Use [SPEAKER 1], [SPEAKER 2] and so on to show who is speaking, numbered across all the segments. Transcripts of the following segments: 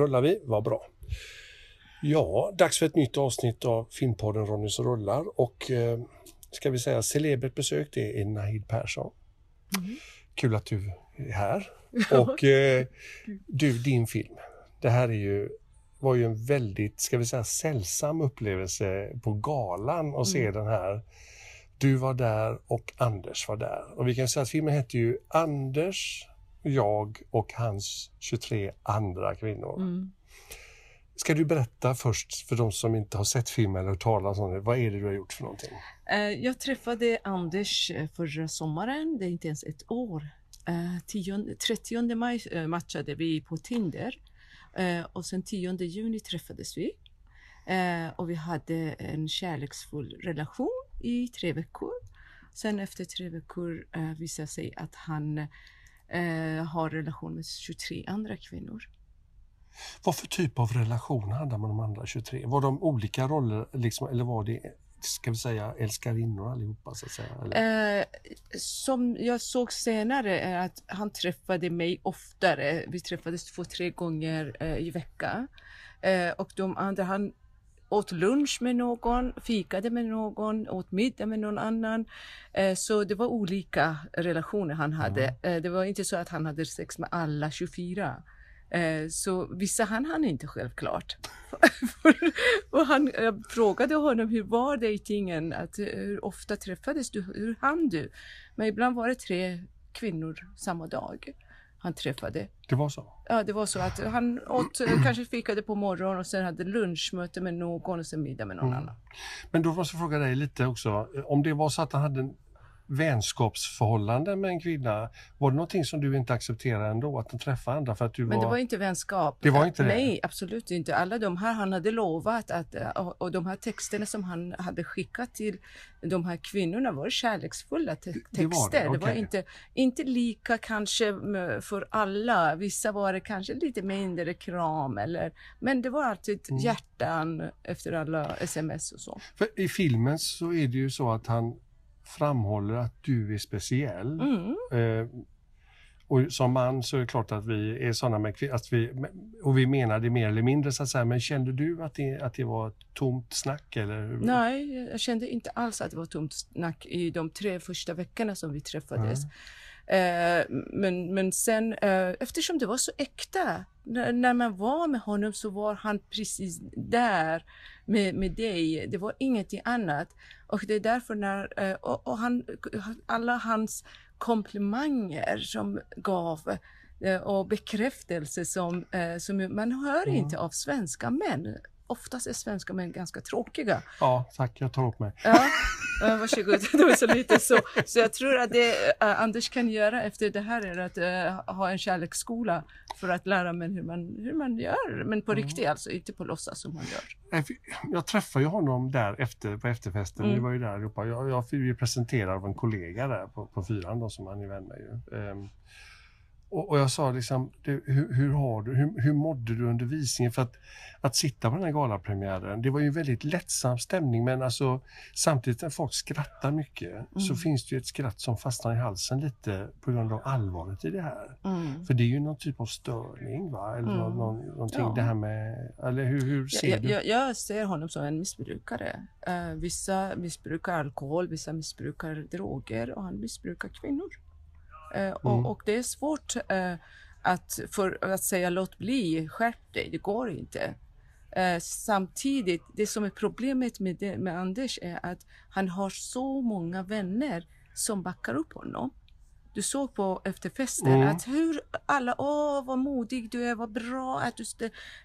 [SPEAKER 1] Rullar vi, vad bra. Ja, dags för ett nytt avsnitt av Filmpodden Ronny som rullar och eh, ska vi säga celebert besök det är Nahid Persson. Kul att du är här. Och eh, du, din film. Det här är ju, var ju en väldigt, ska vi säga sällsam upplevelse på galan att se den här. Du var där och Anders var där. Och vi kan säga att filmen hette ju Anders, jag och hans 23 andra kvinnor. Ska du berätta först för de som inte har sett filmen eller hört talas om det, vad är det du har gjort för någonting?
[SPEAKER 2] Eh, Jag träffade Anders eh, förra sommaren, det är inte ens ett år. Eh, 10, 30 maj eh, matchade vi på Tinder och sen 10 juni träffades vi. Och vi hade en kärleksfull relation i tre veckor. Sen efter tre veckor visade sig att han eh, har relation med 23 andra kvinnor.
[SPEAKER 1] Vad för typ av relation hade man med de andra 23? Var de olika roller liksom, eller var det, ska vi säga, älskarinnor allihopa så att säga?
[SPEAKER 2] Eh, som jag såg senare är att han träffade mig oftare. Vi träffades två, tre gånger eh, i veckan. Eh, och de andra, han åt lunch med någon, fikade med någon, åt middag med någon annan. Eh, så det var olika relationer han hade. Eh, det var inte så att han hade sex med alla 24. Eh, Så vissa han hann inte självklart. och han, jag frågade honom hur var dejtingen, att, hur ofta träffades du, hur hann du? Men ibland var det tre kvinnor samma dag han träffade.
[SPEAKER 1] Det var så?
[SPEAKER 2] Ja, det var så att han åt, kanske fikade på morgonen och sen hade lunchmöte med någon och sen middag med någon annan.
[SPEAKER 1] Men då måste jag fråga dig lite också, om det var så att han hade en vänskapsförhållande med en kvinna, var det någonting som du inte accepterade ändå, att han träffade andra för att du
[SPEAKER 2] Men
[SPEAKER 1] var...
[SPEAKER 2] det var inte vänskap.
[SPEAKER 1] Det var inte det?
[SPEAKER 2] Nej, absolut inte. Alla de här han hade lovat att, eh, och de här texterna som han hade skickat till de här kvinnorna var kärleksfulla te-
[SPEAKER 1] Det var det,
[SPEAKER 2] texter. Det var, inte, inte lika kanske för alla. Vissa var det kanske lite mindre kram eller, men det var alltid
[SPEAKER 1] Mm.
[SPEAKER 2] hjärtan efter alla sms och så.
[SPEAKER 1] För I filmen så är det ju så att han framhåller att du är speciell.
[SPEAKER 2] Mm.
[SPEAKER 1] Eh, och som man så är det klart att vi är sådana med att vi, och vi menar det mer eller mindre så att säga, men kände du att det, att det var ett tomt snack eller?
[SPEAKER 2] Nej, jag kände inte alls att det var tomt snack i de tre första veckorna som vi träffades. Eh, men, men sen, eh, eftersom det var så äkta, när, när man var med honom så var han precis där med, med dig. Det var ingenting annat. Och det är därför när, eh, och, och han, alla hans komplimanger som gav eh, och bekräftelse som, eh, som man hör inte av svenska män. Oftast är svenska män ganska tråkiga.
[SPEAKER 1] Ja, tack, jag tar åt mig.
[SPEAKER 2] Ja. Varsågod, det var så lite så. Så jag tror att det uh, Anders kan göra efter det här är att uh, ha en kärleksskola för att lära mig hur man, hur man gör, men på mm. riktigt alltså, inte på låtsas som man gör.
[SPEAKER 1] Jag träffade ju honom där efter, på efterfesten, mm. vi var ju där allihopa. Jag, jag blev presenterad av en kollega där på, på fyran då, som han är vän med. Ju. Um, och, och, jag sa liksom, du, hur, hur, har du, hur, hur mådde du under visningen? För att, att sitta på den här galapremiären, det var ju en väldigt lättsam stämning men alltså samtidigt när folk skrattar mycket mm. så finns det ju ett skratt som fastnar i halsen lite på grund av allvaret i det här. Mm. För det är ju någon typ av störning va? Eller mm. någon, någonting ja. det här med, eller hur, hur ser
[SPEAKER 2] jag,
[SPEAKER 1] du?
[SPEAKER 2] Jag, jag, ser honom som en missbrukare. Uh, vissa missbrukar alkohol, vissa missbrukar droger och han missbrukar kvinnor. Eh, och, mm. och, det är svårt eh, att, för, att säga låt bli, skärp dig, det går inte. Eh, samtidigt, det som är problemet med, det, med Anders är att han har så många vänner som backar upp honom du såg på efterfesten mm. att hur alla, åh vad modig du är, vad bra att du,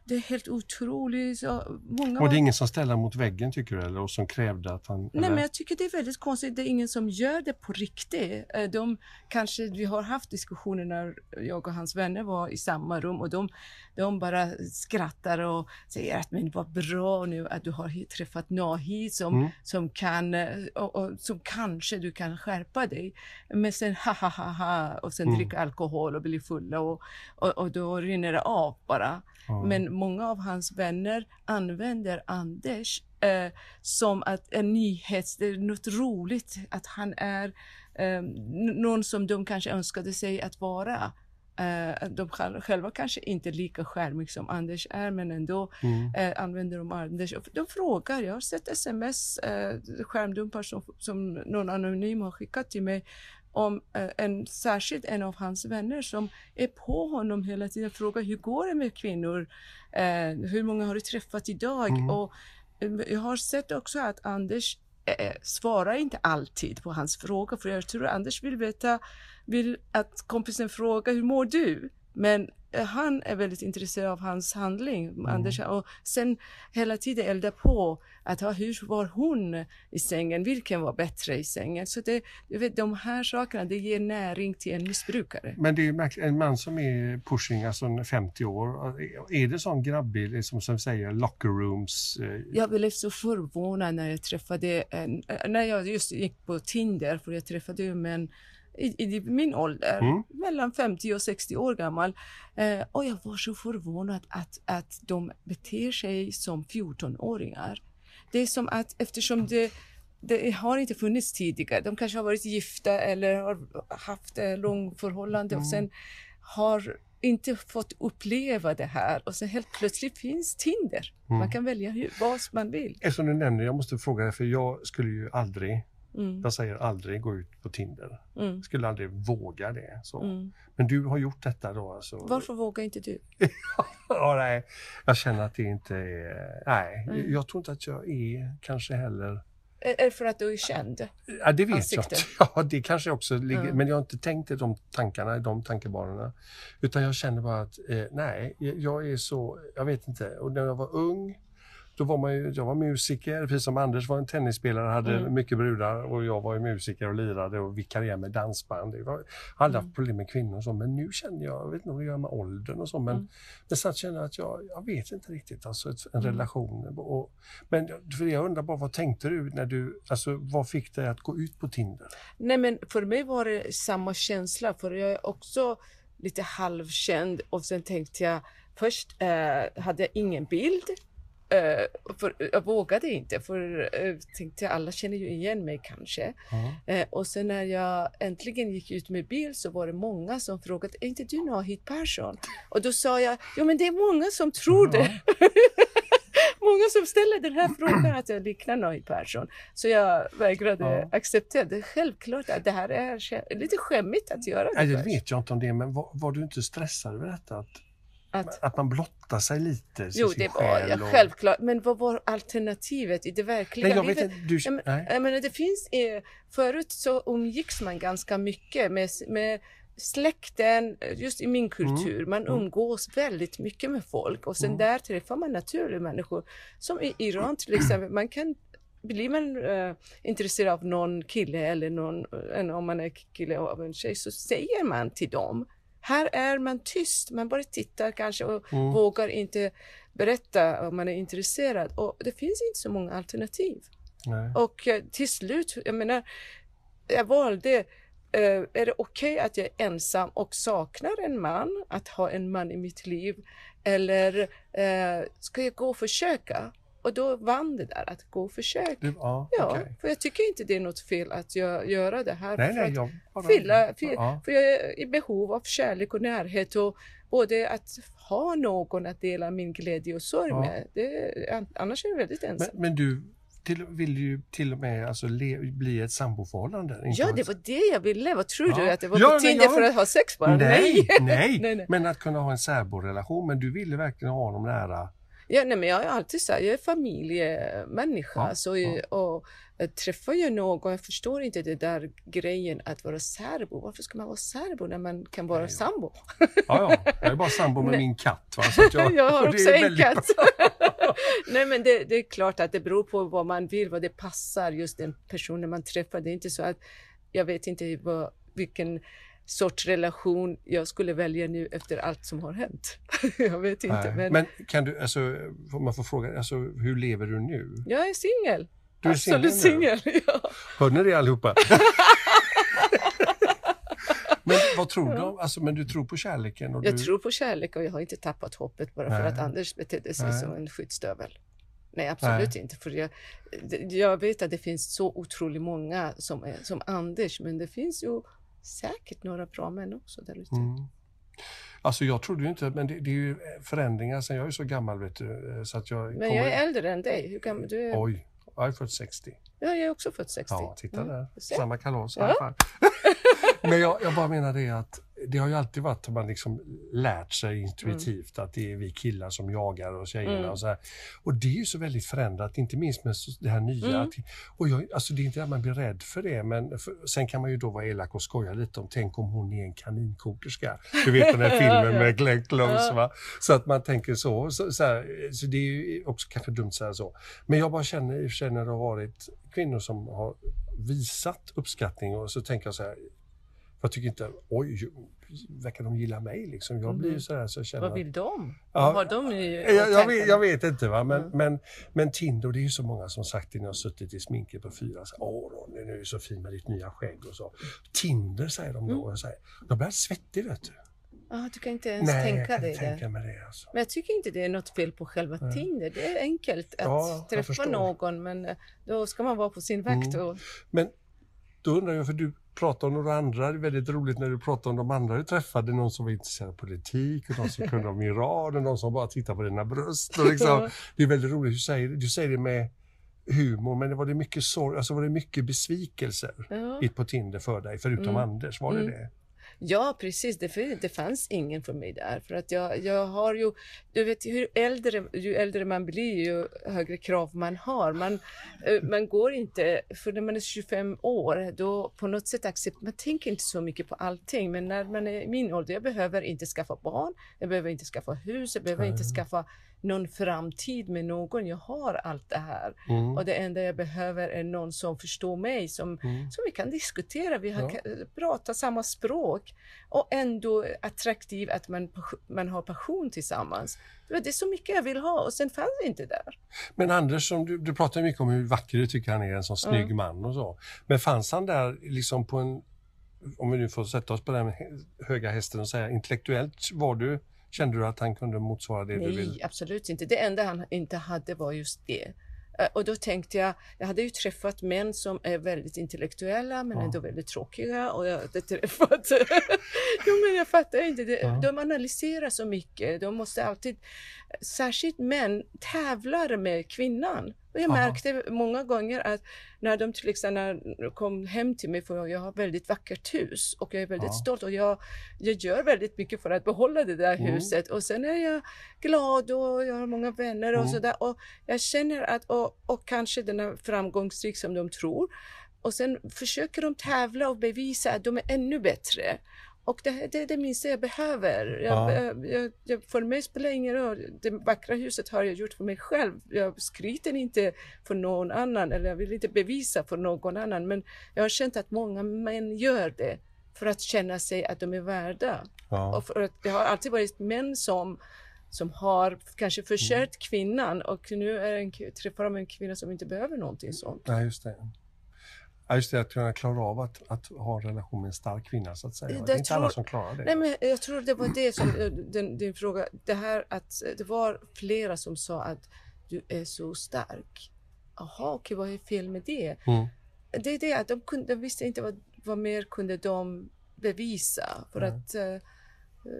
[SPEAKER 2] det, är helt otroligt. Så många
[SPEAKER 1] och det är ingen som ställer mot väggen tycker du eller och som krävde att han...
[SPEAKER 2] Nej men jag tycker det är väldigt konstigt, det är ingen som gör det på riktigt. Eh, de kanske, vi har haft diskussioner när jag och hans vänner var i samma rum och de, de bara skrattar och säger att men vad bra nu att du har träffat Nahid som, mm. som kan, eh, och, och, som kanske du kan skärpa dig. Men sen haha ha och sen mm. dricka alkohol och bli fulla och, och, och då rinner det av bara. Mm. Men många av hans vänner använder Anders eh, som att en nyhet, det är något roligt att han är eh, någon som de kanske önskade sig att vara. Uh, de själva kanske inte är lika skärmig som Anders är, men ändå mm. uh, använder de Anders. De frågar, jag har sett sms, uh, skärmdumpar som, som någon anonym har skickat till mig om eh, en, särskilt en av hans vänner som är på honom hela tiden och frågar hur går det med kvinnor? Eh, hur många har du träffat idag? Mm. Och eh, jag har sett också att Anders eh, svarar inte alltid på hans frågor, för jag tror att Anders vill veta, vill att kompisen frågar hur mår du? Men han är väldigt intresserad av hans handling, mm. Anders, och sen hela tiden elda på att ja, hur var hon i sängen, vilken var bättre i sängen? Så det, vet, de här sakerna, det ger näring till en missbrukare.
[SPEAKER 1] Men det är en man som är pushing, alltså 50 år, är det sån grabbig, liksom som säger locker rooms? Eh?
[SPEAKER 2] Jag blev så förvånad när jag träffade, en, när jag just gick på Tinder, för jag träffade ju män i, i min ålder, mm. mellan 50 och 60 år gammal. Eh, och jag var så förvånad att, att de beter sig som 14-åringar. Det är som att eftersom det, det har inte funnits tidigare, de kanske har varit gifta eller har haft ett långt förhållande mm. och sen har inte fått uppleva det här och sen helt plötsligt finns Tinder. Mm. Man kan välja hur, vad man vill.
[SPEAKER 1] Eftersom du nämner jag måste fråga dig, för jag skulle ju aldrig Mm. Jag säger aldrig gå ut på Tinder. Mm. Skulle aldrig våga det. Så. Mm. Men du har gjort detta då alltså?
[SPEAKER 2] Varför vågar inte du?
[SPEAKER 1] ja, nej, jag känner att det inte är... Nej, mm. jag tror inte att jag är kanske heller...
[SPEAKER 2] Är det för att du är känd?
[SPEAKER 1] Ja, det vet Ansikte. jag Ja, det kanske också ligger... Men jag har inte tänkt i de tankarna, de tankebanorna. Utan jag känner bara att, eh, nej, jag är så... Jag vet inte. Och när jag var ung då var man ju, jag var musiker, precis som Anders var en tennisspelare, hade mm. mycket brudar och jag var ju musiker och lirade och vikarierade med dansband. Jag hade aldrig mm. haft problem med kvinnor och så, men nu känner jag, jag vet inte om det gör med åldern och så, men, mm. men sen känner jag att jag, jag vet inte riktigt, alltså ett, en mm. relation. Och, men för jag undrar bara, vad tänkte du när du, alltså vad fick dig att gå ut på Tinder?
[SPEAKER 2] Nej men för mig var det samma känsla, för jag är också lite halvkänd och sen tänkte jag, först eh, hade jag ingen bild Uh, för jag vågade inte för uh, tänkte alla känner ju igen mig kanske. Uh, och sen när jag äntligen gick ut med bil så var det många som frågade, är inte du Nahid Persson? Och då sa jag, jo men det är många som tror det. många som ställer den här frågan att jag liknar Nahid Persson. Så jag vägrade acceptera det. Självklart att det här är lite skämmigt att göra det.
[SPEAKER 1] Nej, det vet jag inte om det men var, var du inte stressad över detta? Att att, att man blottar sig lite?
[SPEAKER 2] Jo, det var jag, och... självklart. Men vad var alternativet i det verkliga
[SPEAKER 1] nej,
[SPEAKER 2] jag
[SPEAKER 1] livet? Vet, du, jag,
[SPEAKER 2] nej. jag menar, det finns, eh, förut så umgicks man ganska mycket med, med släkten, just i min kultur, mm. man mm. umgås mm. väldigt mycket med folk och sen mm. där träffar man naturliga människor. Som i Iran till exempel, man kan blir man eh, intresserad av någon kille eller någon, eh, om man är kille av en tjej så säger man till dem. Här är man tyst, man bara tittar kanske och
[SPEAKER 1] Mm.
[SPEAKER 2] vågar inte berätta om man är intresserad. Och det finns inte så många alternativ.
[SPEAKER 1] Nej.
[SPEAKER 2] Och eh, till slut, jag menar, jag valde, eh, är det okej att jag är ensam och saknar en man, att ha en man i mitt liv? Eller eh, ska jag gå och försöka? Och då vann det där, att gå och försöka.
[SPEAKER 1] Du, ja,
[SPEAKER 2] Ja,
[SPEAKER 1] okej.
[SPEAKER 2] för jag tycker inte det är något fel att jag, göra det här.
[SPEAKER 1] Nej,
[SPEAKER 2] för
[SPEAKER 1] nej, jag bara...
[SPEAKER 2] fylla, fylla,
[SPEAKER 1] Ja.
[SPEAKER 2] för jag är i behov av kärlek och närhet och både att ha någon att dela min glädje och sorg
[SPEAKER 1] Ja.
[SPEAKER 2] med. Det, annars är jag väldigt ensam.
[SPEAKER 1] Men, men du till, vill ju till och med alltså, le, bli ett samboförhållande.
[SPEAKER 2] Ja, det var det jag ville. Vad tror
[SPEAKER 1] Ja.
[SPEAKER 2] du? Att det var
[SPEAKER 1] Ja,
[SPEAKER 2] på Tinder
[SPEAKER 1] jag-
[SPEAKER 2] för att ha sex bara?
[SPEAKER 1] Nej, nej,
[SPEAKER 2] nej, nej.
[SPEAKER 1] Men att kunna ha en särborelation. Men du ville verkligen ha honom nära.
[SPEAKER 2] Ja, nej, men jag har alltid sagt, jag är familjemänniska.
[SPEAKER 1] Ja,
[SPEAKER 2] så,
[SPEAKER 1] ja.
[SPEAKER 2] Och, eh, träffar jag någon, jag förstår inte det där grejen att vara särbo. Varför ska man vara särbo när man kan vara
[SPEAKER 1] Nej, ja.
[SPEAKER 2] sambo?
[SPEAKER 1] Ja, ja. Jag är bara sambo med
[SPEAKER 2] Nej.
[SPEAKER 1] min katt. Va? Så jag,
[SPEAKER 2] Jag har också
[SPEAKER 1] är
[SPEAKER 2] en katt. Nej men det, det är klart att det beror på vad man vill, vad det passar just den personen man träffar. Det är inte så att jag vet inte vad, vilken sorts relation jag skulle välja nu efter allt som har hänt. jag vet inte.
[SPEAKER 1] Nej.
[SPEAKER 2] Men,
[SPEAKER 1] Men kan du, alltså, får man får fråga, alltså, hur lever du nu?
[SPEAKER 2] jag är singel.
[SPEAKER 1] Du är
[SPEAKER 2] Absolut
[SPEAKER 1] singel.
[SPEAKER 2] Ja.
[SPEAKER 1] Hör ni det allihopa? men vad tror du? om- Alltså, men du tror på kärleken? Och
[SPEAKER 2] Jag
[SPEAKER 1] du,
[SPEAKER 2] tror på kärlek och jag har inte tappat hoppet bara för
[SPEAKER 1] Nej.
[SPEAKER 2] att Anders betedde sig
[SPEAKER 1] Nej.
[SPEAKER 2] som en skyddsstövel. Nej, absolut inte. För jag, jag vet att det finns så otroligt många som, är, som Anders, men det finns ju säkert några bra män också där ute.
[SPEAKER 1] Mm. Alltså jag trodde ju inte, men det, det är ju förändringar sen jag är så gammal vet du. Så att jag
[SPEAKER 2] Men jag är äldre än dig. Hur gammal du är?
[SPEAKER 1] Oj, jag är född 60.
[SPEAKER 2] Ja, jag är också född 60.
[SPEAKER 1] Ja, titta
[SPEAKER 2] Mm.
[SPEAKER 1] där.
[SPEAKER 2] Se.
[SPEAKER 1] Samma kalas
[SPEAKER 2] Ja.
[SPEAKER 1] Men jag, jag bara menar det att det har ju alltid varit att man liksom lärt sig intuitivt att det är vi killar som jagar och tjejerna
[SPEAKER 2] Mm.
[SPEAKER 1] och så här. Och det är ju så väldigt förändrat, inte minst med det här nya.
[SPEAKER 2] Mm.
[SPEAKER 1] Att, och jag, alltså det är inte att man blir rädd för det, men för, sen kan man ju då vara elak och skoja lite om, tänk om hon är en kaninkokerska. Du vet den här filmen med Glenn Close va? Så att man tänker så. Så, så, här, så det är ju också kanske dumt att säga så. Men jag bara känner, sig när det har varit kvinnor som har visat uppskattning och så tänker jag så här, jag tycker inte, oj, verkar de gilla mig liksom? Jag blir ju så här så jag känner...
[SPEAKER 2] Mm. Vad vill de?
[SPEAKER 1] Ja.
[SPEAKER 2] Vad har de
[SPEAKER 1] jag, jag, vet, jag vet inte va, men,
[SPEAKER 2] Mm.
[SPEAKER 1] men, men Tinder, det är ju så många som sagt när jag har suttit i sminket på fyra, så, åh Ronny, nu är du så fin med ditt nya skägg och så. Tinder säger de då,
[SPEAKER 2] Mm.
[SPEAKER 1] och jag säger, jag blir svettig vet du.
[SPEAKER 2] Ah, du kan inte ens
[SPEAKER 1] Nej, jag
[SPEAKER 2] tänka
[SPEAKER 1] kan
[SPEAKER 2] dig
[SPEAKER 1] inte
[SPEAKER 2] det.
[SPEAKER 1] tänka mig det alltså.
[SPEAKER 2] Men jag tycker inte det är något fel på själva
[SPEAKER 1] Nej.
[SPEAKER 2] Tinder. Det är enkelt att
[SPEAKER 1] Ja, jag
[SPEAKER 2] träffa någon men eh, då ska man vara på sin vakt.
[SPEAKER 1] Mm.
[SPEAKER 2] Och,
[SPEAKER 1] Men då undrar jag, för du pratar om några andra, det är väldigt roligt när du pratar om de andra du träffade, någon som var intresserad av politik, och någon som kunde om Iran, och någon som bara tittar på dina bröst. Och liksom, det är väldigt roligt, du säger, du säger det med humor, men det var det mycket sorg, alltså var det mycket besvikelser
[SPEAKER 2] ja.
[SPEAKER 1] i- på Tinder för dig, förutom
[SPEAKER 2] Mm.
[SPEAKER 1] Anders? Var det
[SPEAKER 2] Mm.
[SPEAKER 1] det?
[SPEAKER 2] Ja, precis. Det, det fanns ingen för mig där. För att jag, jag har ju, du vet, hur äldre, ju äldre man blir, ju högre krav man har. Man, eh, man går inte, för när man är 25 år, då på något sätt accepterar man tänker inte så mycket på allting. Men när man är min ålder, jag behöver inte skaffa barn, jag behöver inte skaffa hus, jag behöver inte
[SPEAKER 1] Nej.
[SPEAKER 2] skaffa någon framtid med någon. Jag har allt det här.
[SPEAKER 1] Mm.
[SPEAKER 2] Och det enda jag behöver är någon som förstår mig, som,
[SPEAKER 1] Mm.
[SPEAKER 2] som vi kan diskutera, vi har,
[SPEAKER 1] Ja.
[SPEAKER 2] kan prata samma språk och ändå attraktiv att man, man har passion tillsammans. Det är så mycket jag vill ha och sen fanns det inte där.
[SPEAKER 1] Men Anders, du, du pratar mycket om hur vacker du tycker han är, en sån snygg
[SPEAKER 2] Mm.
[SPEAKER 1] man och så. Men fanns han där liksom på en, om vi nu får sätta oss på den höga hästen och säga intellektuellt var du, kände du att han kunde motsvara det du vill?
[SPEAKER 2] Nej, absolut inte. Det enda han inte hade var just det. Eh, Och då tänkte jag, jag hade ju träffat män som är väldigt intellektuella men
[SPEAKER 1] Ja.
[SPEAKER 2] ändå väldigt tråkiga och jag hade träffat... jo men jag fattar inte, det.
[SPEAKER 1] Ja.
[SPEAKER 2] de analyserar så mycket, de måste alltid... Särskilt män tävlar med kvinnan. Och jag
[SPEAKER 1] Aha.
[SPEAKER 2] märkte många gånger att när de till exempel kom hem till mig, för jag har väldigt vackert hus och jag är väldigt
[SPEAKER 1] Ja.
[SPEAKER 2] stolt och jag, jag gör väldigt mycket för att behålla det där
[SPEAKER 1] Mm.
[SPEAKER 2] huset och sen är jag glad och jag har många vänner och
[SPEAKER 1] Mm.
[SPEAKER 2] sådär och jag känner att, och, och kanske den är framgångsrik som de tror och sen försöker de tävla och bevisa att de är ännu bättre. Och det, är det minsta jag behöver. Jag,
[SPEAKER 1] Ja.
[SPEAKER 2] jag, jag, jag, för mig spelar det ingen roll. Det vackra huset har jag gjort för mig själv. Jag skryter inte för någon annan eller jag vill inte bevisa för någon annan. Men jag har känt att många män gör det för att känna sig att de är värda.
[SPEAKER 1] Ja.
[SPEAKER 2] Och för att det har alltid varit män som, som har kanske försörjt kvinnan och nu är en, träffar de en kvinna som inte behöver någonting sånt.
[SPEAKER 1] Nej, just det. Ja, just det, att kunna klara av att, att ha en relation med en stark kvinna så att säga.
[SPEAKER 2] Det
[SPEAKER 1] Det är inte
[SPEAKER 2] tror-
[SPEAKER 1] alla som klarar det.
[SPEAKER 2] Nej, men jag tror det var det som eh, din, din fråga, det här att eh, det var flera som sa att du är så stark. Jaha, okej, vad är fel med det?
[SPEAKER 1] Mm.
[SPEAKER 2] Det är det att de, kunde, de visste inte vad, vad mer kunde de bevisa. För
[SPEAKER 1] Nej.
[SPEAKER 2] att, eh,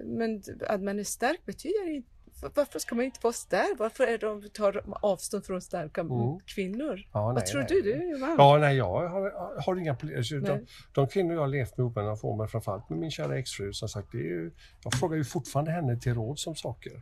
[SPEAKER 2] men att man är stark betyder inte varför ska man inte vara stark? Varför är de, tar de avstånd från starka
[SPEAKER 1] Mm.
[SPEAKER 2] kvinnor?
[SPEAKER 1] Ja,
[SPEAKER 2] Vad
[SPEAKER 1] nej,
[SPEAKER 2] tror
[SPEAKER 1] nej.
[SPEAKER 2] du? Du är varm.
[SPEAKER 1] Ja, nej, jag har, har inga problem. Alltså, De, de kvinnor jag har levt med med, får mig framförallt med min kära exfru, som sagt, det är ju, jag frågar ju fortfarande henne till råd som saker.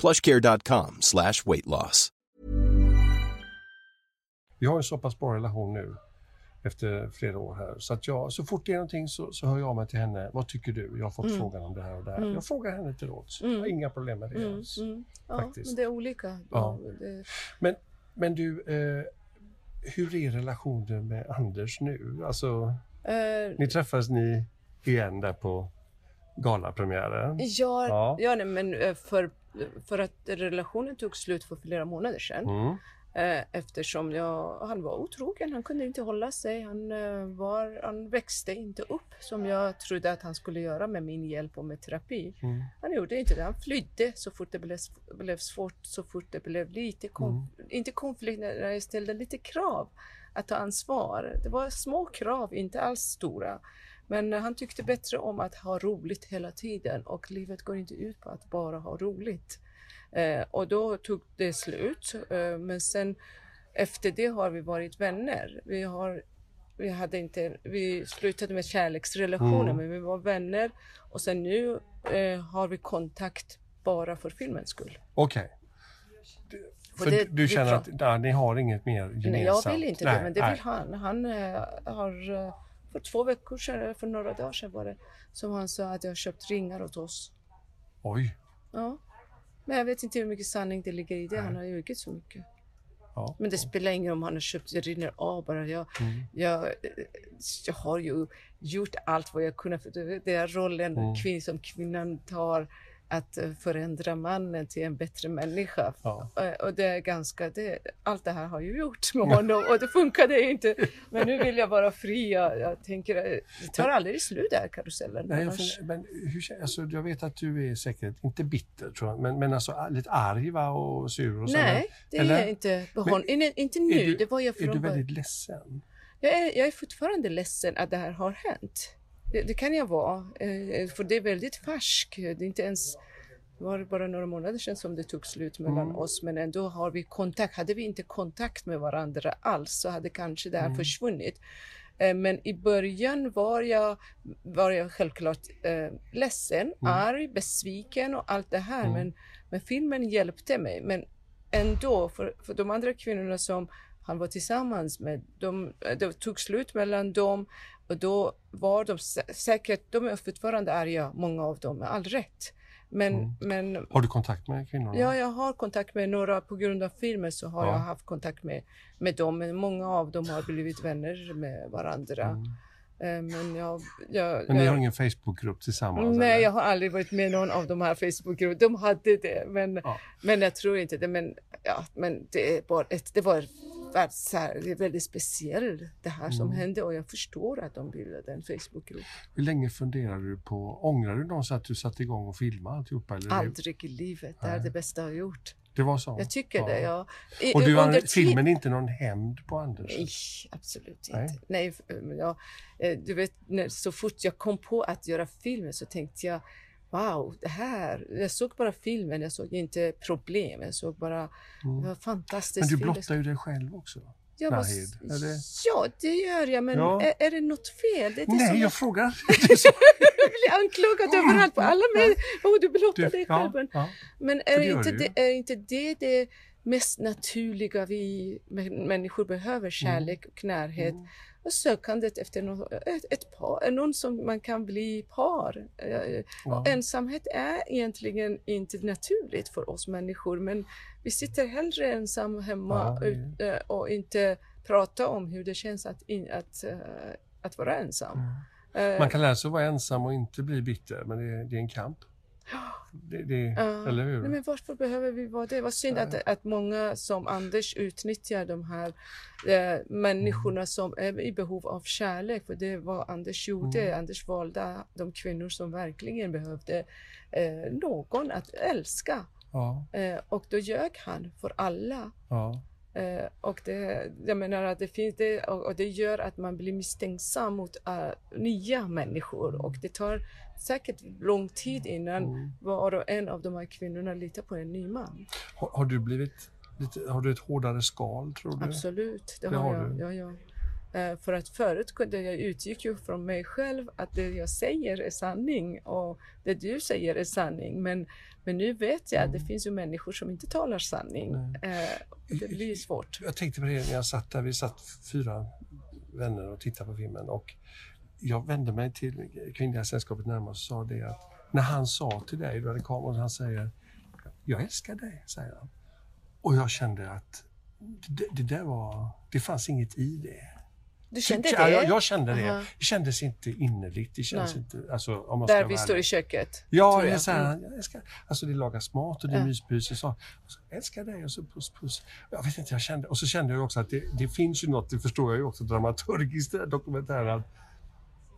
[SPEAKER 3] plushcare.com slash weight loss.
[SPEAKER 1] Vi har en så pass bra relation nu efter flera år här. Så att jag, så fort det är någonting så, så hör jag av mig till henne. Vad tycker du? Jag har fått frågan om det här och det här. Jag frågar henne till råds. Jag har inga problem med det
[SPEAKER 2] Mm,
[SPEAKER 1] alls.
[SPEAKER 2] mm. Ja,
[SPEAKER 1] Faktiskt.
[SPEAKER 2] men det är olika.
[SPEAKER 1] Ja.
[SPEAKER 2] Det,
[SPEAKER 1] Men, men du, eh, hur är relationen med Anders nu? Alltså,
[SPEAKER 2] eh,
[SPEAKER 1] ni träffades ni igen där på galapremiären?
[SPEAKER 2] Ja,
[SPEAKER 1] Ja.
[SPEAKER 2] ja. nej, men eh, för, för att relationen tog slut för flera månader sedan.
[SPEAKER 1] Mm.
[SPEAKER 2] Eh, Eftersom jag, han var otrogen, han kunde inte hålla sig. Han, eh, var, han växte inte upp som jag trodde att han skulle göra med min hjälp och med terapi.
[SPEAKER 1] Mm.
[SPEAKER 2] Han gjorde inte det. Han flydde så fort det blev, blev svårt, så fort det blev lite, konf- inte konflikt, när jag ställde lite krav att ta ansvar. Det var små krav, inte alls stora. Men han tyckte bättre om att ha roligt hela tiden och livet går inte ut på att bara ha roligt. Eh, och då tog det slut. Eh, men sen efter det har vi varit vänner. Vi, har, vi, hade inte, vi slutade med kärleksrelationer men vi var vänner. Och sen nu eh, har vi kontakt bara för filmens skull.
[SPEAKER 1] Okej.
[SPEAKER 2] För
[SPEAKER 1] För
[SPEAKER 2] det-
[SPEAKER 1] du känner att ja, ni har inget mer gemensamt?
[SPEAKER 2] Nej, jag vill inte det,
[SPEAKER 1] Nej,
[SPEAKER 2] men det
[SPEAKER 1] nej.
[SPEAKER 2] vill han. Han eh, har eh, för två veckor sedan, för några dagar sedan var det, som han sa att jag köpt ringar åt oss.
[SPEAKER 1] Oj.
[SPEAKER 2] Ja. Men jag vet inte hur mycket sanning det ligger i det. Han har ljugit så mycket.
[SPEAKER 1] Ja.
[SPEAKER 2] Men det spelar ingen roll om han har köpt, det rinner av bara. Jag,
[SPEAKER 1] Mm.
[SPEAKER 2] jag, jag har ju gjort allt vad jag kunnat. För det det är rollen
[SPEAKER 1] Mm.
[SPEAKER 2] kvin, som kvinnan tar att eh, förändra mannen till en bättre människa.
[SPEAKER 1] Ja.
[SPEAKER 2] Eh, Och det är ganska, det, allt det här har jag gjort med honom och det funkade inte. Men nu vill jag vara fri. Jag, jag tänker, eh, det tar aldrig slut den här karusellen.
[SPEAKER 1] Nej, jag, men hur, alltså, jag vet att du är säkert, inte bitter tror jag, men, men alltså lite arg va, och sur och så.
[SPEAKER 2] Nej, det är jag inte. Behåll, inte, inte nu,
[SPEAKER 1] Är du,
[SPEAKER 2] det var jag
[SPEAKER 1] är
[SPEAKER 2] från
[SPEAKER 1] du
[SPEAKER 2] början.
[SPEAKER 1] väldigt ledsen?
[SPEAKER 2] Jag är, jag är fortfarande ledsen att det här har hänt. Det, det kan jag vara, eh, för det är väldigt färskt. Det är inte ens det var bara några månader sedan som det tog slut mellan
[SPEAKER 1] Mm.
[SPEAKER 2] oss, men ändå har vi kontakt. Hade vi inte kontakt med varandra alls så hade kanske det här
[SPEAKER 1] Mm.
[SPEAKER 2] försvunnit. Eh, men i början var jag, var jag självklart eh, ledsen, arg, besviken och allt det här. Men, men filmen hjälpte mig. Men ändå, för, för de andra kvinnorna som han var tillsammans med, de, det tog slut mellan dem och då var de sä- säkert, de är fortfarande arga, många av dem, med all rätt. Men, men
[SPEAKER 1] Har du kontakt med kvinnorna?
[SPEAKER 2] Ja, jag har kontakt med några på grund av filmen så har
[SPEAKER 1] Ja.
[SPEAKER 2] jag haft kontakt med, med dem. Men många av dem har blivit vänner med varandra. Eh, Men jag... jag
[SPEAKER 1] Mm. Men ni
[SPEAKER 2] jag,
[SPEAKER 1] har ingen Facebookgrupp tillsammans?
[SPEAKER 2] Nej,
[SPEAKER 1] eller?
[SPEAKER 2] jag har aldrig varit med i någon av de här Facebookgrupperna. De hade det, men,
[SPEAKER 1] Ja.
[SPEAKER 2] men jag tror inte det. Men, ja, men det, bara ett, det var värld- så här, det är väldigt speciellt det här
[SPEAKER 1] Mm.
[SPEAKER 2] som hände och jag förstår att de bildade en Facebookgrupp.
[SPEAKER 1] Hur länge funderade du på, ångrar du någonsin att du satte igång och filmade alltihopa? Eller
[SPEAKER 2] Aldrig i livet. Det är det bästa jag har gjort.
[SPEAKER 1] det var så?
[SPEAKER 2] Jag tycker det. Jag, i-
[SPEAKER 1] Och du har, filmen är inte någon hämnd på Anders?
[SPEAKER 2] Nej, absolut
[SPEAKER 1] Nej.
[SPEAKER 2] inte. Nej, f- men jag, eh, du vet, när, så fort jag kom på att göra filmen så tänkte jag Wow, det här. Jag såg bara filmen, jag såg inte problem. Jag såg bara, det var fantastiskt.
[SPEAKER 1] Mm. Men du blottar ju dig själv också.
[SPEAKER 2] jag
[SPEAKER 1] Nahid, eller?
[SPEAKER 2] Ja, det gör jag, men
[SPEAKER 1] Ja.
[SPEAKER 2] är, är det något fel? Det är det
[SPEAKER 1] Nej, jag
[SPEAKER 2] jag,
[SPEAKER 1] frågar.
[SPEAKER 2] jag blir anklagad överallt på alla medier. Oh, du blottar
[SPEAKER 1] Du-
[SPEAKER 2] dig
[SPEAKER 1] ja,
[SPEAKER 2] själv. Men,
[SPEAKER 1] ja.
[SPEAKER 2] men är
[SPEAKER 1] det
[SPEAKER 2] inte det, är inte det det mest naturliga vi mä- människor behöver? Kärlek och närhet.
[SPEAKER 1] Mm.
[SPEAKER 2] Och sökandet efter någon, ett, ett par, någon som man kan bli par. Eh,
[SPEAKER 1] Ja.
[SPEAKER 2] Och ensamhet är egentligen inte naturligt för oss människor men vi sitter hellre ensam hemma
[SPEAKER 1] det-
[SPEAKER 2] ut, eh, och inte pratar om hur det känns att, in, att, eh, att vara ensam. Eh,
[SPEAKER 1] Man kan lära sig att vara ensam och inte bli bitter, men det är, det är en kamp. Det, det,
[SPEAKER 2] Ja.
[SPEAKER 1] eller hur?
[SPEAKER 2] Nej, men varför behöver vi vara det? Vad synd att, att många som Anders utnyttjar de här eh, människorna som är i behov av kärlek. För det var Anders gjorde.
[SPEAKER 1] Mm.
[SPEAKER 2] Anders valde de kvinnor som verkligen behövde eh, någon att älska.
[SPEAKER 1] Ja,
[SPEAKER 2] Eh, och då ljög han för alla.
[SPEAKER 1] ja.
[SPEAKER 2] Eh, och det, jag menar att det finns det och, och det gör att man blir misstänksam mot eh, nya människor och det tar säkert lång tid innan
[SPEAKER 1] Mm.
[SPEAKER 2] var och en av de här kvinnorna litar på en ny man.
[SPEAKER 1] Har, har du blivit lite, har du ett hårdare skal, tror du?
[SPEAKER 2] Absolut, det,
[SPEAKER 1] Det
[SPEAKER 2] har, jag.
[SPEAKER 1] du.
[SPEAKER 2] Ja, ja. Eh, för att förut kunde jag utgick ju från mig själv att det jag säger är sanning och det du säger är sanning. Men, men nu vet jag att det finns ju människor som inte talar sanning. Eh, det blir svårt.
[SPEAKER 1] Jag tänkte på det när jag satt där, vi satt fyra vänner och tittade på filmen och jag vände mig till kvinnliga sällskapet närmast och sa det att när han sa till dig, du hade kameran, han säger Jag älskar dig, säger han. Och jag kände att det, det där var, det fanns inget i det.
[SPEAKER 2] Du kände
[SPEAKER 1] Ja,
[SPEAKER 2] det?
[SPEAKER 1] Jag, jag kände det.
[SPEAKER 2] Aha.
[SPEAKER 1] Det kändes inte innerligt. Det kändes
[SPEAKER 2] Nej.
[SPEAKER 1] inte, alltså, om man
[SPEAKER 2] Där vi står i köket.
[SPEAKER 1] Ja, jag,
[SPEAKER 2] jag.
[SPEAKER 1] så här,
[SPEAKER 2] Mm.
[SPEAKER 1] jag älskar, alltså det lagas mat och det är
[SPEAKER 2] Ja.
[SPEAKER 1] myspys och så. Och så älskar dig och så puss puss. Jag vet inte, jag kände, och så kände jag också att det, det finns ju något, det förstår jag ju också dramaturgiskt i dokumentären.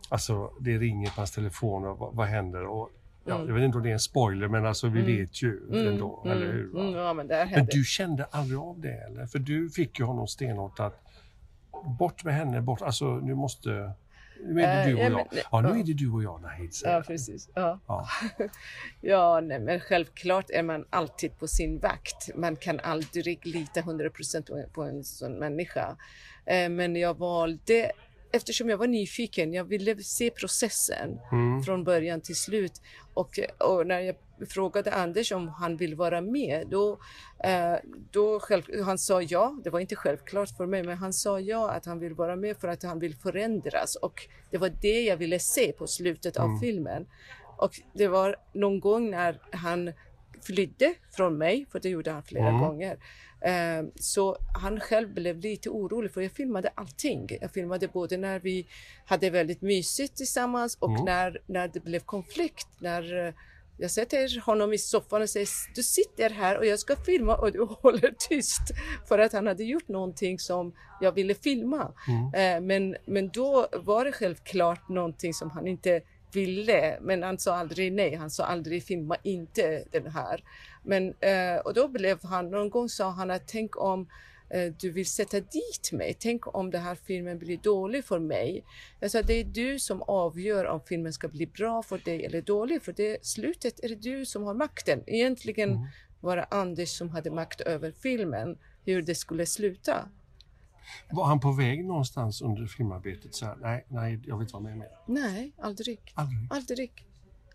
[SPEAKER 1] Alltså det ringer på hans telefon och vad, vad händer? Och, ja,
[SPEAKER 2] Mm.
[SPEAKER 1] Jag vet inte om det är en spoiler men alltså vi
[SPEAKER 2] Mm.
[SPEAKER 1] vet ju ändå,
[SPEAKER 2] Mm,
[SPEAKER 1] eller hur?
[SPEAKER 2] mm, ja, men
[SPEAKER 1] Men du kände aldrig av det eller? För du fick ju honom stenhårt att bort med henne, bort, alltså nu måste nu är det
[SPEAKER 2] Eh,
[SPEAKER 1] du och
[SPEAKER 2] ja,
[SPEAKER 1] jag.
[SPEAKER 2] men-
[SPEAKER 1] Ja, nu
[SPEAKER 2] ja.
[SPEAKER 1] är det du och jag Nahid.
[SPEAKER 2] Ja, precis. Ja.
[SPEAKER 1] Ja.
[SPEAKER 2] ja, nej, men självklart är man alltid på sin vakt. Man kan aldrig lita 100% på, på en sån människa. Eh, men jag valde, eftersom jag var nyfiken, jag ville se processen
[SPEAKER 1] Mm.
[SPEAKER 2] från början till slut. Och, och när jag frågade Anders om han vill vara med, då, eh, då själv, han sa ja. Det var inte självklart för mig, men han sa ja att han vill vara med för att han vill förändras. Och det var det jag ville se på slutet av filmen. Och det var någon gång när han flydde från mig, för det gjorde han flera
[SPEAKER 1] Mm.
[SPEAKER 2] gånger. Eh, Så han själv blev lite orolig för jag filmade allting. Jag filmade både när vi hade väldigt mysigt tillsammans och
[SPEAKER 1] Mm.
[SPEAKER 2] när, när det blev konflikt. När eh, jag sätter honom i soffan och säger du sitter här och jag ska filma och du håller tyst. För att han hade gjort någonting som jag ville filma. Eh, Men, men då var det självklart någonting som han inte ville, men han sa aldrig nej. Han sa aldrig filma inte den här. Men, eh, och då blev han, någon gång sa han att tänk om eh, du vill sätta dit mig. Tänk om den här filmen blir dålig för mig. Jag sa det är du som avgör om filmen ska bli bra för dig eller dålig. För det slutet är det du som har makten. Egentligen var det Anders som hade makt över filmen, hur det skulle sluta.
[SPEAKER 1] Var han på väg någonstans under filmarbetet så här, nej, nej, jag vill inte vara med mer?
[SPEAKER 2] Nej, aldrig.
[SPEAKER 1] Aldrig.
[SPEAKER 2] Aldrig.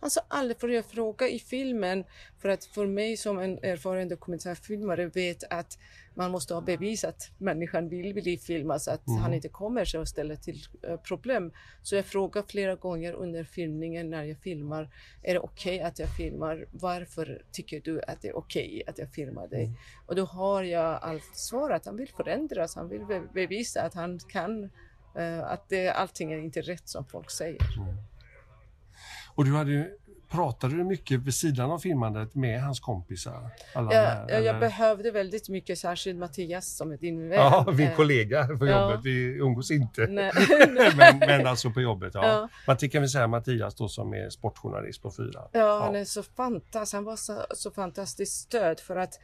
[SPEAKER 2] Alltså aldrig får jag fråga i filmen för att för mig som en erfaren dokumentärfilmare vet att man måste ha bevis att människan vill bli filmad så att
[SPEAKER 1] Mm.
[SPEAKER 2] han inte kommer sig och ställer till eh, problem. Så jag frågar flera gånger under filmningen när jag filmar, är det okej att jag filmar? Varför tycker du att det är okej att jag filmar dig?
[SPEAKER 1] Mm.
[SPEAKER 2] Och då har jag allt svar att han vill förändras, han vill be- bevisa att han kan, eh, att det, allting är inte rätt som folk säger.
[SPEAKER 1] Och du hade pratade du mycket vid sidan av filmandet med hans kompisar? Alla
[SPEAKER 2] Jag,
[SPEAKER 1] här,
[SPEAKER 2] jag,
[SPEAKER 1] eller?
[SPEAKER 2] behövde väldigt mycket, särskilt Mattias som är din vän.
[SPEAKER 1] Ja, min
[SPEAKER 2] Eh,
[SPEAKER 1] kollega på
[SPEAKER 2] ja.
[SPEAKER 1] jobbet. Vi umgås inte.
[SPEAKER 2] Nej.
[SPEAKER 1] men, men alltså på jobbet, ja.
[SPEAKER 2] Ja.
[SPEAKER 1] Man kan väl säga Mattias då som är sportjournalist på Fyra.
[SPEAKER 2] Ja, han är så fantastisk. Han var så, så fantastiskt stöd för att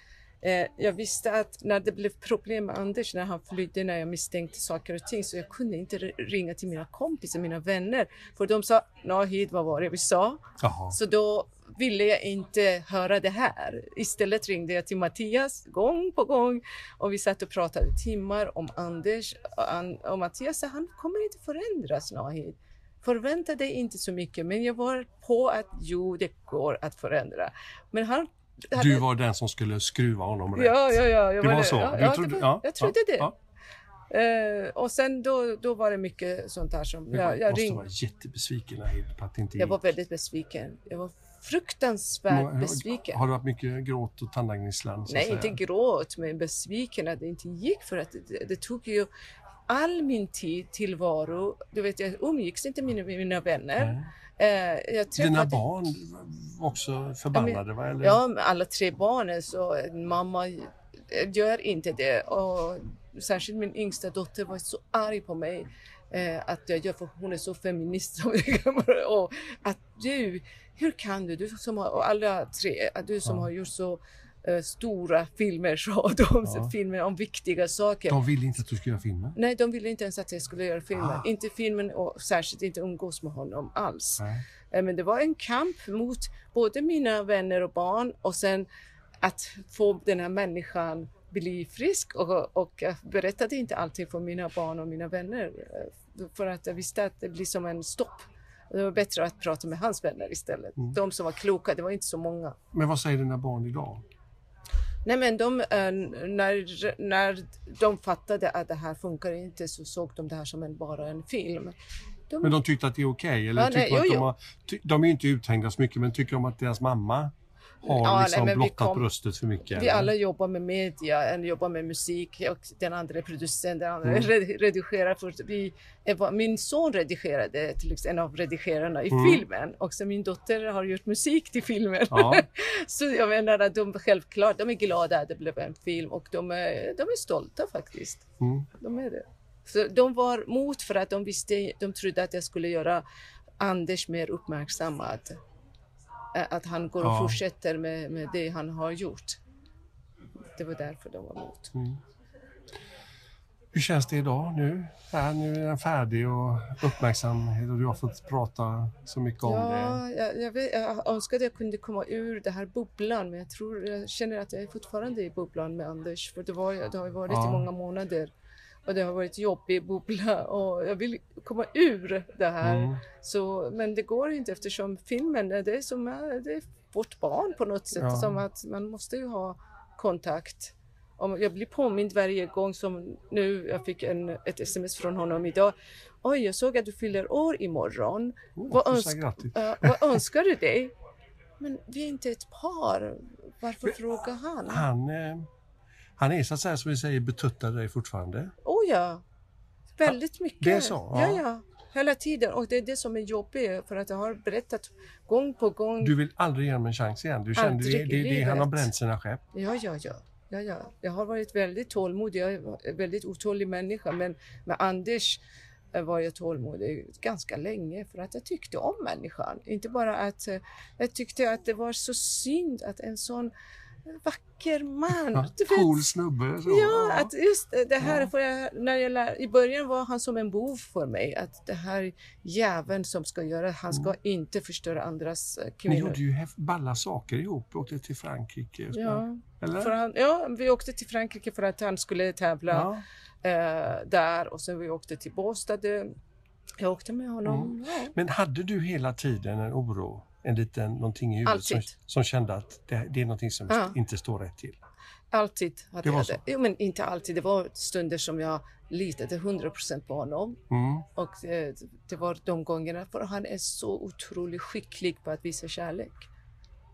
[SPEAKER 2] eh, jag visste att när det blev problem med Anders, när han flydde, när jag misstänkte saker och ting, så jag kunde inte ringa till mina kompisar, mina vänner, för de sa Nahid, vad var det vi sa?
[SPEAKER 1] Jaha.
[SPEAKER 2] Så då ville jag inte höra det här. Istället ringde jag till Mattias gång på gång och vi satt och pratade timmar om Anders och, och Mattias sa han kommer inte förändras Nahid. Förvänta dig inte så mycket men jag var på att jo det går att förändra. Men han
[SPEAKER 1] Du var den som skulle skruva honom rätt.
[SPEAKER 2] Ja, ja, ja. Jag
[SPEAKER 1] Det var
[SPEAKER 2] det.
[SPEAKER 1] så?
[SPEAKER 2] Ja,
[SPEAKER 1] Du
[SPEAKER 2] ja,
[SPEAKER 1] trodde-
[SPEAKER 2] det var,
[SPEAKER 1] ja,
[SPEAKER 2] jag trodde det. Eh, och sen då, då var det mycket sånt här som
[SPEAKER 1] Du
[SPEAKER 2] jag, jag
[SPEAKER 1] måste
[SPEAKER 2] ringde.
[SPEAKER 1] vara jättebesviken på att det inte
[SPEAKER 2] Jag var
[SPEAKER 1] gick.
[SPEAKER 2] väldigt besviken. Jag var fruktansvärt
[SPEAKER 1] Har-
[SPEAKER 2] besviken.
[SPEAKER 1] Har du haft mycket gråt och tandagnisslan?
[SPEAKER 2] Nej, inte gråt, men besviken att det inte gick för att det, det tog ju all min tid, tillvaro. Du vet, jag umgicks inte med mina, mina vänner. Eh,
[SPEAKER 1] Dina barn var också förbannade va? Eller?
[SPEAKER 2] Ja, med alla tre barnen så mamma gör inte det. Och särskilt min yngsta dotter var så arg på mig eh, att jag gör, för hon är så feminist. och att du, hur kan du, du som har, och alla tre, att du som
[SPEAKER 1] Ja.
[SPEAKER 2] har gjort så stora filmer, så de
[SPEAKER 1] Ja.
[SPEAKER 2] filmer om viktiga saker.
[SPEAKER 1] De ville inte att du skulle göra filmen?
[SPEAKER 2] Nej, de ville inte ens att jag skulle göra filmen.
[SPEAKER 1] Ah.
[SPEAKER 2] Inte filmen och särskilt inte umgås med honom alls.
[SPEAKER 1] Nej.
[SPEAKER 2] Eh, Men det var en kamp mot både mina vänner och barn och sen att få den här människan bli frisk och, och jag berättade inte alltid för mina barn och mina vänner eh, för att jag visste att det blir som en stopp. Det var bättre att prata med hans vänner istället.
[SPEAKER 1] Mm.
[SPEAKER 2] De som var kloka, det var inte så många.
[SPEAKER 1] Men vad säger dina barn idag?
[SPEAKER 2] Nej men de, eh, när, när de fattade att det här funkar inte så såg de det här som en, bara en film. De,
[SPEAKER 1] Men de tyckte att det är okej? eller
[SPEAKER 2] Ja, nej,
[SPEAKER 1] de att de, har, är ju inte uthängda så mycket, men tycker de att deras mamma har
[SPEAKER 2] Ja, nej,
[SPEAKER 1] liksom
[SPEAKER 2] vi
[SPEAKER 1] blottat
[SPEAKER 2] kom-
[SPEAKER 1] bröstet för mycket?
[SPEAKER 2] vi
[SPEAKER 1] eller?
[SPEAKER 2] alla jobbar med media, en jobbar med musik och den andra är producent, den andra
[SPEAKER 1] Mm.
[SPEAKER 2] red- redigerar. För vi, min son redigerade, till exempel en av redigerarna i
[SPEAKER 1] Mm.
[SPEAKER 2] filmen och så min dotter har gjort musik till filmen.
[SPEAKER 1] Ja.
[SPEAKER 2] så jag menar att de självklart, de är glada att det blev en film och de är, de är stolta faktiskt.
[SPEAKER 1] Mm.
[SPEAKER 2] De är det. Så de var mot för att de visste, de trodde att jag skulle göra Anders mer uppmärksammad. Att han går och
[SPEAKER 1] Ja.
[SPEAKER 2] fortsätter med, med det han har gjort. Det var därför de var emot.
[SPEAKER 1] Mm. Hur känns det idag nu? Ja, nu är den färdig och uppmärksamhet och du har fått prata så mycket om det.
[SPEAKER 2] Ja, jag, jag, vet, jag önskar att jag kunde komma ur den här bubblan men jag, tror, jag känner att jag är fortfarande i bubblan med Anders. För det, var, det har varit
[SPEAKER 1] Ja.
[SPEAKER 2] i många månader. Och det har varit jobbig bubbla och jag vill komma ur det här.
[SPEAKER 1] Mm.
[SPEAKER 2] Så, men det går inte eftersom filmen är det som är, det är vårt barn på något sätt.
[SPEAKER 1] Ja.
[SPEAKER 2] Som att man måste ju ha kontakt. Om jag blir påmind varje gång som nu, jag fick en, ett sms från honom idag. Oj, jag såg att du fyller år imorgon.
[SPEAKER 1] Oh,
[SPEAKER 2] vad,
[SPEAKER 1] får
[SPEAKER 2] öns-
[SPEAKER 1] säga grattis.
[SPEAKER 2] Ja, vad önskar du dig? Men vi är inte ett par. Varför frågar han?
[SPEAKER 1] Han, eh, han är så att säga som vi säger betuttad dig fortfarande.
[SPEAKER 2] Oh ja, väldigt mycket.
[SPEAKER 1] det är så?
[SPEAKER 2] Ja.
[SPEAKER 1] Ja.
[SPEAKER 2] ja, hela tiden. Och det är det som är jobbigt för att jag har berättat gång på gång.
[SPEAKER 1] Du vill aldrig ge honom en chans igen. Du kände
[SPEAKER 2] Aldrig
[SPEAKER 1] det, det, det, han har bränt sina skepp.
[SPEAKER 2] Ja, ja, ja. Ja, ja. Jag har varit väldigt tålmodig. Jag är en väldigt otålig människa. Men med Anders eh, var jag tålmodig ganska länge för att jag tyckte om människan. Inte bara att eh, jag tyckte att det var så synd att en sån vacker man.
[SPEAKER 1] Ja,
[SPEAKER 2] vet,
[SPEAKER 1] cool snubbe. Så.
[SPEAKER 2] Ja, att just det här, för jag, när jag lär, i början var han som en bov för mig. Att det här jäveln som ska göra, han ska inte förstöra andras eh,
[SPEAKER 1] Ni
[SPEAKER 2] kvinnor.
[SPEAKER 1] gjorde ju balla saker ihop, åkte till Frankrike.
[SPEAKER 2] Ja,
[SPEAKER 1] Eller?
[SPEAKER 2] för han, ja, vi åkte till Frankrike för att han skulle tävla
[SPEAKER 1] Ja.
[SPEAKER 2] eh, där och sen vi åkte till Båstad. Jag åkte med honom.
[SPEAKER 1] Mm.
[SPEAKER 2] Ja.
[SPEAKER 1] Men hade du hela tiden en oro, en liten någonting i huvudet som, som kände att det, det är någonting som
[SPEAKER 2] Ja.
[SPEAKER 1] inte står rätt till?
[SPEAKER 2] Alltid hade
[SPEAKER 1] Det var så?
[SPEAKER 2] det. Jo, men inte alltid. Det var stunder som jag litade 100% på honom.
[SPEAKER 1] Mm.
[SPEAKER 2] Och eh, det var de gångerna, för han är så otroligt skicklig på att visa kärlek.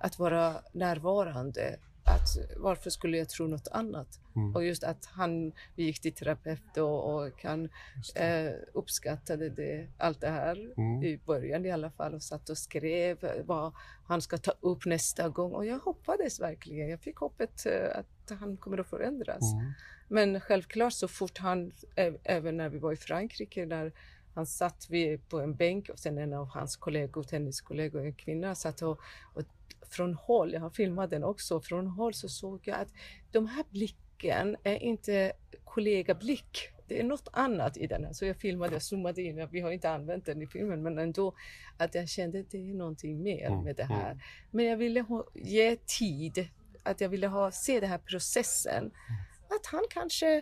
[SPEAKER 2] Att vara närvarande. Att, varför skulle jag tro något annat?
[SPEAKER 1] Mm.
[SPEAKER 2] Och just att han, vi gick till terapeut och, och han eh, uppskattade det, allt det här
[SPEAKER 1] Mm.
[SPEAKER 2] i början i alla fall och satt och skrev vad han ska ta upp nästa gång. Och jag hoppades verkligen, jag fick hoppet eh, att han kommer att förändras.
[SPEAKER 1] Mm.
[SPEAKER 2] Men självklart så fort han, ä- även när vi var i Frankrike, där han satt vi på en bänk och sen en av hans kollegor, tenniskollegor, en kvinna, satt och, och från håll, jag har filmat den också, från håll så såg jag att de här blicken är inte kollegablick. Det är något annat i den här. Så jag filmade, jag zoomade in, vi har inte använt den i filmen, men ändå att jag kände att det är någonting mer
[SPEAKER 1] Mm,
[SPEAKER 2] med det
[SPEAKER 1] mm.
[SPEAKER 2] här. Men jag ville ha, ge tid, att jag ville ha, se den här processen. Att han kanske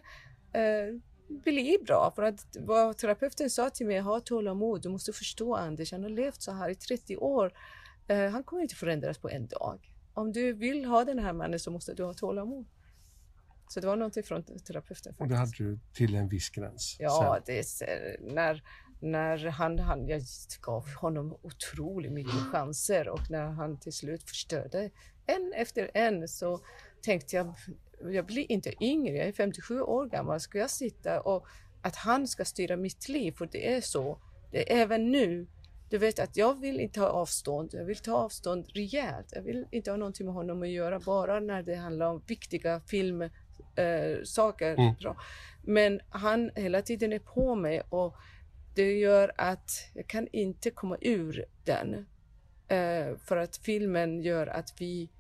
[SPEAKER 2] eh, blir bra. För att vad terapeuten sa till mig, ha tålamod, du måste förstå Anders, han har levt så här i 30 år. Eh, han kommer inte förändras på en dag. Om du vill ha den här mannen så måste du ha tålamod. Så det var någonting från terapeuten.
[SPEAKER 1] Och det hade du till en viss gräns.
[SPEAKER 2] Ja,
[SPEAKER 1] sen.
[SPEAKER 2] det när, när han, han, jag gav honom otroligt mycket chanser och när han till slut förstörde en efter en så tänkte jag, jag blir inte yngre, jag är 57 år gammal, ska jag sitta och att han ska styra mitt liv? För det är så, det är även nu. Du vet att jag vill inte ha avstånd, jag vill ta avstånd rejält. Jag vill inte ha någonting med honom att göra, bara när det handlar om viktiga filmsaker. Eh, saker.
[SPEAKER 1] Mm.
[SPEAKER 2] Men han hela tiden är på mig och det gör att jag kan inte komma ur den. Eh, för att filmen gör att vi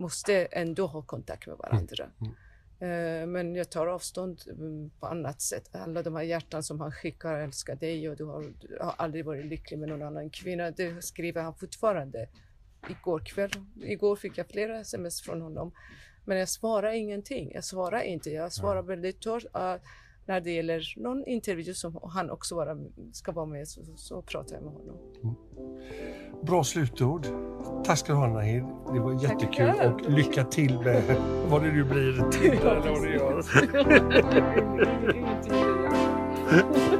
[SPEAKER 2] måste ändå ha kontakt med varandra. Eh, men jag tar avstånd mm, på annat sätt. Alla de här hjärtan som han skickar, älskar dig och du har, du har aldrig varit lycklig med någon annan kvinna. Det skriver han fortfarande. Igår kväll, igår fick jag flera sms från honom. Men jag svarar ingenting. Jag svarar inte. Jag svarar väldigt torrt. Uh, när det gäller någon intervju som han också vara, ska vara med så, så, pratar jag med honom.
[SPEAKER 1] Bra slutord. Tack ska du ha Nahid. Det var jättekul och lycka till med vad det nu blir. Tinder eller vad du gör.